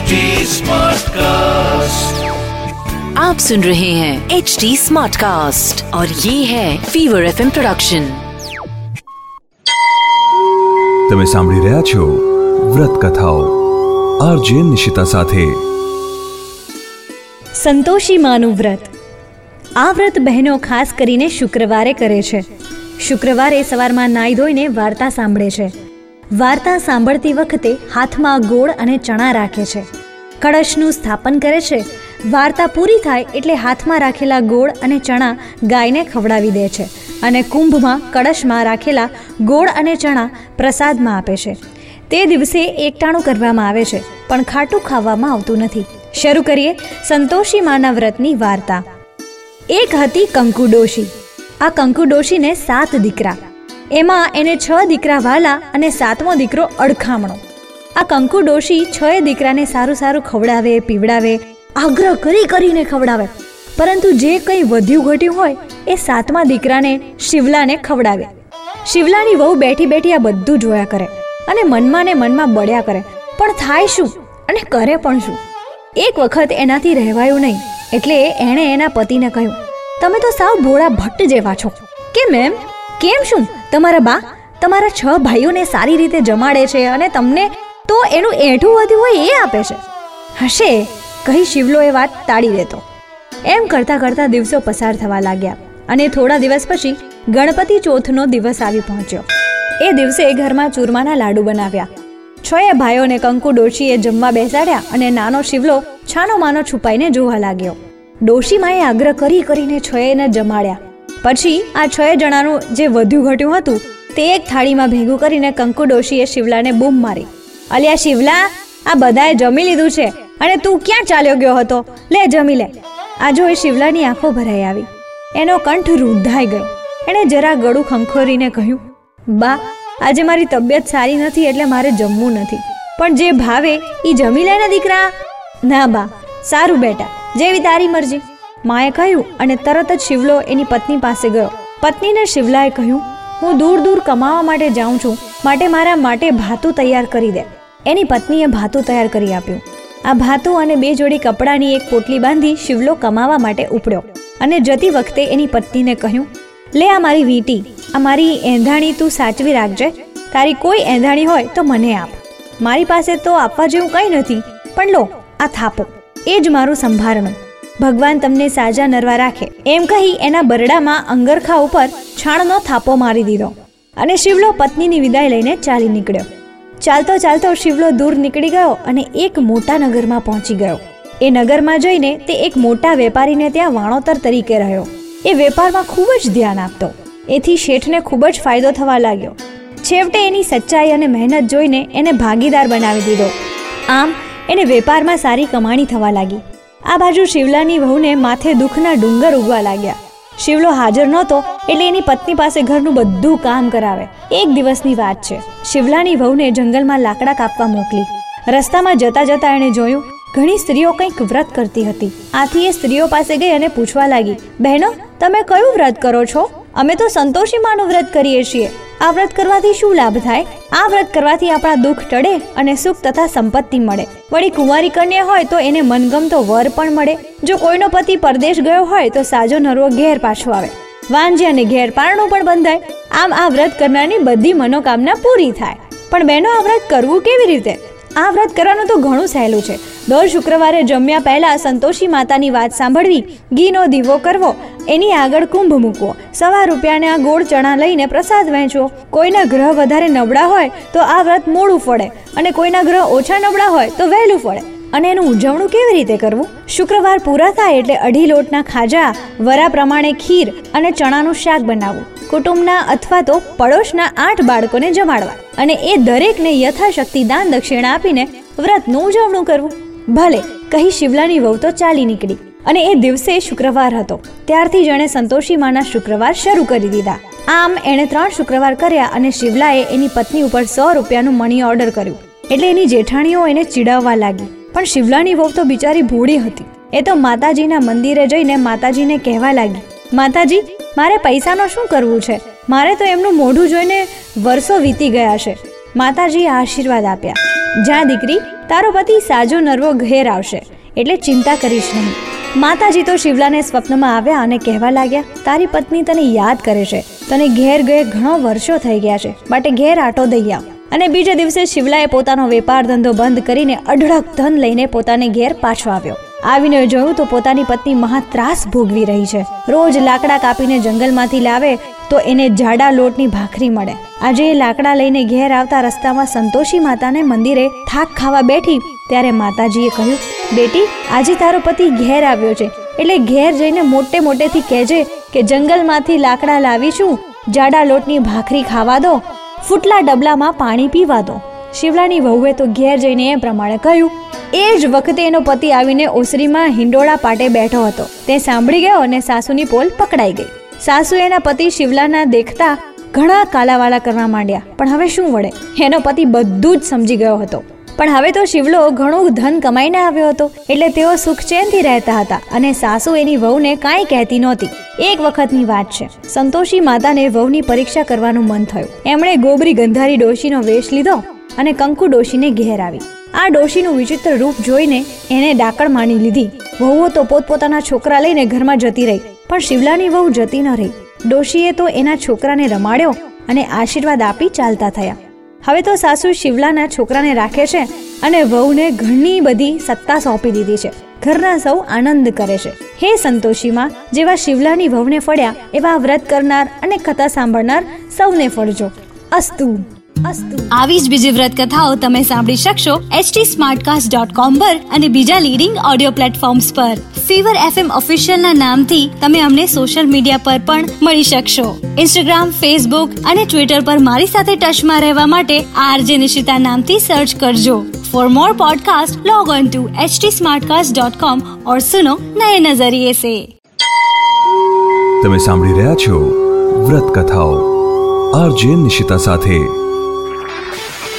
HD Smartcast. आप सुन रहे हैं एच डी स्मार्ट कास्ट और ये है फीवर एफ प्रोडक्शन તમે સાંભળી રહ્યા છો વ્રત કથાઓ આરજે નિશિતા સાથે સંતોષી માનું વ્રત આ વ્રત બહેનો ખાસ કરીને શુક્રવારે કરે છે શુક્રવારે સવારમાં નાઈ ધોઈને વાર્તા સાંભળે છે વાર્તા સાંભળતી વખતે હાથમાં ગોળ અને ચણા રાખે છે. કળશનું સ્થાપન કરે છે. વાર્તા પૂરી થાય એટલે હાથમાં રાખેલા ગોળ અને ચણા ગાયને ખવડાવી દે છે અને કુંભમાં કળશમાં રાખેલા ગોળ અને ચણા પ્રસાદમાં આપે છે. તે દિવસે એકટાણું કરવામાં આવે છે, પણ ખાટું ખાવામાં આવતું નથી. શરૂ કરીએ સંતોષી માના વ્રતની વાર્તા. એક હતી કંકુડોશી આ કંકુડોશીને સાત દીકરા. એમાં એને છ દીકરા વાલા અને સાતમો દીકરો અડખામણો. આ કંકુ ડોશી છ દીકરાને સારું સારું ખવડાવે, પીવડાવે, આગ્રહ કરી કરીને ખવડાવે. પરંતુ જે કંઈ વધ્યું ઘટ્યું હોય, એ સાતમા દીકરાને શિવલાને ખવડાવે. શિવલાની વહુ બેઠી બેઠી આ બધું જોયા કરે અને મનમાં ને મનમાં બળ્યા કરે. પણ થાય શું અને કરે પણ શું? એક વખત એનાથી રહેવાયું નહીં, એટલે એણે એના પતિને કહ્યું, તમે તો સાવ ભોળા ભટ્ટ જેવા છો. કે એમ? કેમ શું? તમારા બા, તમારા છ ભાઈઓને સારી રીતે જમાડે છે અને તમને તો એનું એઠું વધ્યું હોય એ આપે છે. હશે, કહી શિવલો એ વાત તાળી દેતો એમ કરતા કરતા દિવસો પસાર થવા લાગ્યા અને થોડા દિવસ પછી ગણપતિ ચોથનો દિવસ આવી પહોંચ્યો. એ દિવસે ઘરમાં ચૂરમાના લાડુ બનાવ્યા. છએ ભાઈઓને કંકુ ડોશીએ જમવા બેસાડ્યા અને નાનો શિવલો છાનો માનો છુપાઈને જોવા લાગ્યો. ડોશીમાએ આગ્રહ કરી કરીને છએને જમાડ્યા. પછી આ છ જણાનું જે વધ્યું ઘટ્યું હતું, તે એક થાળીમાં ભેગું કરીને કંકુ ડોશીએ શિવલાને બૂમ મારી. અલ્યા શિવલા, આ બધાએ જમી લીધું છે, અને તું ક્યાં ચાલ્યો ગયો હતો? લે, જમી લે. આ જો એ શિવલાની આંખો ભરાઈ આવી. એનો કંઠ રૂંધાઈ ગયો. એણે જરા ગળું ખંખોરીને કહ્યું, બા, આજે મારી તબિયત સારી નથી એટલે મારે જમવું નથી. પણ જે ભાવે એ જમી લે ને દીકરા. ના બા, સારું બેટા, જેવી તારી મરજી. માએ કહ્યું અને તરત જ શિવલો એની પત્ની પાસે ગયો. પત્નીને શિવલાએ કહ્યું, હું દૂર દૂર કમાવા માટે જાઉં છું. માટે મારા માટે ભાતું તૈયાર કરી દે. એની પત્નીએ ભાતું તૈયાર કરી આપ્યું. આ ભાતું અને બે જોડી કપડાની એક પોટલી બાંધી શિવલો કમાવા માટે ઉપડ્યો. અને જતી વખતે એની પત્નીને કહ્યું, લે આ મારી વીંટી, આ મારી એંધાણી તું સાચવી રાખજે. તારી કોઈ એંધાણી હોય તો મને આપ. મારી પાસે તો આપવા જેવું કંઈ નથી, પણ લો, આ થાપો. એ જ મારું સંભારણું. ભગવાન તમને સાજા નરવા રાખે. એમ કહી એના બરડામાં અંગરખા ઉપર છાણનો થાપો મારી દીધો અને શિવલો પત્નીની વિદાય લઈને ચાલી નીકળ્યો. ચાલતો ચાલતો શિવલો દૂર નીકળી ગયો અને એક મોટા નગરમાં પહોંચી ગયો. એ નગરમાં જઈને તે એક મોટા વેપારીને ત્યાં વાણોતર તરીકે રહ્યો. એ વેપારમાં ખૂબ જ ધ્યાન આપતો. એથી શેઠને ખૂબ જ ફાયદો થવા લાગ્યો. છેવટે એની સચ્ચાઈ અને મહેનત જોઈને એને ભાગીદાર બનાવી દીધો. આમ, એને વેપારમાં સારી કમાણી થવા લાગી. આ બાજુ શિવલાની વહુને માથે દુઃખના ડુંગર ઉગવા લાગ્યા. શિવલો હાજર નહોતો એટલે એની પત્ની પાસે ઘરનું બધું કામ કરાવે. એક દિવસની વાત છે. શિવલાની વહુને જંગલમાં લાકડા કાપવા મોકલી. રસ્તામાં જતા જતા એણે જોયું, ઘણી સ્ત્રીઓ કંઈક વ્રત કરતી હતી. આથી એ સ્ત્રીઓ પાસે ગઈ અને પૂછવા લાગી, બહેનો, તમે કયું વ્રત કરો છો? અમે તો સંતોષી માનું વ્રત કરીએ છીએ. આ વ્રત કરવાથી શું લાભ થાય? આ વ્રત કરવાથી આપણા દુઃખ ટળે અને સુખ તથા સંપત્તિ મળે. વળી કુંવારી કન્યા હોય તો એને મનગમતો વર પણ મળે. જો કોઈનો પતિ પરદેશ ગયો હોય તો સાજો નરવો ઘેર પાછો આવે. વાંજે અને ઘેર પારણું પણ બંધાય. આમ આ વ્રત કરનારની બધી મનોકામના પૂરી થાય. પણ બહેનો, આ વ્રત કરવું કેવી રીતે? આ વ્રત કરવાનું તો ઘણું સહેલું છે. દર શુક્રવારે જમ્યા પહેલા સંતોષી માતાની વાત સાંભળવી, ઘીનો દીવો કરવો, એની આગળ કુંભ મૂકવો. સવા રૂપિયાને આ ગોળ ચણા લઈને પ્રસાદ વહેંચવો. કોઈના ગ્રહ વધારે નબળા હોય તો આ વ્રત મોડું ફળે અને કોઈના ગ્રહ ઓછા નબળા હોય તો વહેલું ફળે. અને એનું ઉજવણું કેવી રીતે કરવું? શુક્રવાર પૂરા થાય એટલે અઢી લોટના ખાજા, વરા પ્રમાણે ખીર અને ચણાનું શાક બનાવવું. કુટુંબના અથવા તો પડોશના આઠ બાળકોને જમાડવા. અને એ દરેકને યથાશક્તિ દાન દક્ષિણા આપીને વ્રતનું ઉજવણું કરવું. ભલે, કહી શિવલાની વહુ તો ચાલી નીકળી. અને એ દિવસે શુક્રવાર હતો. ત્યારથી જ એણે સંતોષી માના શુક્રવાર શરૂ કરી દીધા. આમ, એણે ત્રણ શુક્રવાર કર્યા અને શિવલાએ એની પત્ની ઉપર સો રૂપિયાનું મની ઓર્ડર કર્યું. એટલે એની જેઠાણીઓ એને ચીડાવવા લાગી. પણ શિવલાની વહુ તો બિચારી ભોળી હતી. એ તો માતાજીના મંદિરે જઈને માતાજીને કહેવા લાગી, માતાજી, મારે પૈસાનો શું કરવું છે? મારે તો એમનું મોઢું જોઈને વર્ષો વીતી ગયા છે. માતાજીએ આશીર્વાદ આપ્યા. જ્યાં દીકરી, તારો પતિ સાજો નરવો ઘેર આવશે, એટલે ચિંતા કરીશ નહીં. માતાજી તો શિવલાને સ્વપ્નમાં આવ્યા અને કહેવા લાગ્યા, તારી પત્ની તને યાદ કરે છે. તને ઘેર ગયે ઘણો વર્ષો થઈ ગયા છે. માટે ઘેર આટો દઈ આવ. અને બીજે દિવસે શિવલાએ પોતાનો વેપાર ધંધો બંધ કરીને અઢળક ધન લઈને પોતાને ઘેર પાછો આવ્યો. આવીને જોયું તો પોતાની પત્ની મહા ત્રાસ ભોગવી રહી છે. રોજ લાકડા કાપીને જંગલમાંથી લાવે તો એને જાડા લોટની ભાખરી મળે. આજે એ લાકડા લઈને ઘેર આવતા રસ્તામાં સંતોષી માતાને મંદિરે થાક ખાવા બેઠી ત્યારે માતાજીએ કહ્યું, બેટી, આજે તારો પતિ ઘેર આવ્યો છે. એટલે ઘેર જઈને મોટે મોટેથી કહેજે કે જંગલમાંથી લાકડા લાવી છું જાડા લોટની ભાખરી ખાવા દો ફૂટલા ડબલામાં પાણી પીવા દો. શિવલાની વહુએ તો ઘેર જઈને એ પ્રમાણે કહ્યું, એ જ વખતે એનો પતિ આવીને ઓસરીમાં હિંડોળા પાટે બેઠો હતો. તે સાંભળી ગયો અને સાસુની પોલ પકડાઈ ગઈ. સાસુ એના પતિ શિવલાના દેખતા ઘણા કાલાવાલા કરવા માંડ્યા. પણ હવે શું વળે? એનો પતિ બધું જ સમજી ગયો હતો. પણ હવે તો શિવલો ઘણું ધન કમાઈને આવ્યો હતો. એટલે તેઓ સુખચેનથી રહેતા હતા અને સાસુ એની વહુને કાંઈ કહેતી નહોતી. એક વખતની વાત છે. સંતોષી માતાને વહુની પરીક્ષા કરવાનું મન થયું. એમણે ગોબરી ગંધારી ડોશીનો વેશ લીધો અને કંકુ ડોશીને ઘેર આવી. આ ડોશીનું વિચિત્ર રૂપ જોઈને એને ડાકણ માની લીધી. વહુઓ તો પોતપોતાના છોકરા લઈને ઘરમાં જતી રહી, પણ શિવલાની વહુ જતી ન રહી. ડોશીએ તો એના છોકરાને રમાડ્યો અને આશીર્વાદ આપી ચાલતા થયા. હવે તો સાસુ શિવલાના છોકરાને રાખે છે અને વહુને ઘણી બધી સત્તા સોંપી દીધી છે. ઘરના સૌ આનંદ કરે છે. હે સંતોષીમાં, જેવા શિવલાની વહુને ફળ્યા, એવા વ્રત કરનાર અને કથા સાંભળનાર સૌને ફળજો. અસ્તુ. અસ્તુ. આવી જ બીજી વ્રત કથાઓ તમે સાંભળી શકશો એચટી સ્માર્ટકાસ્ટ ડોટ પર અને બીજા લીડિંગ ઓડિયો પ્લેટફોર્મ્સ પર. ફીવર એફએમ ઓફિશિયલના નામથી તમે અમને સોશિયલ મીડિયા પર પણ મળી શકશો. ઇન્સ્ટાગ્રામ ફેસબુક અને ટ્વિટર પર મારી સાથે ટચમાં રહેવા માટે આરજે નિશિતા નામથી સર્ચ કરજો. For more podcasts, log on to htsmartcast.com ઓર સુનો નયે નજરિયે સે. તમે સાંભળી રહ્યા છો વ્રત કથાઓ. આરજે નિશિતા સાથે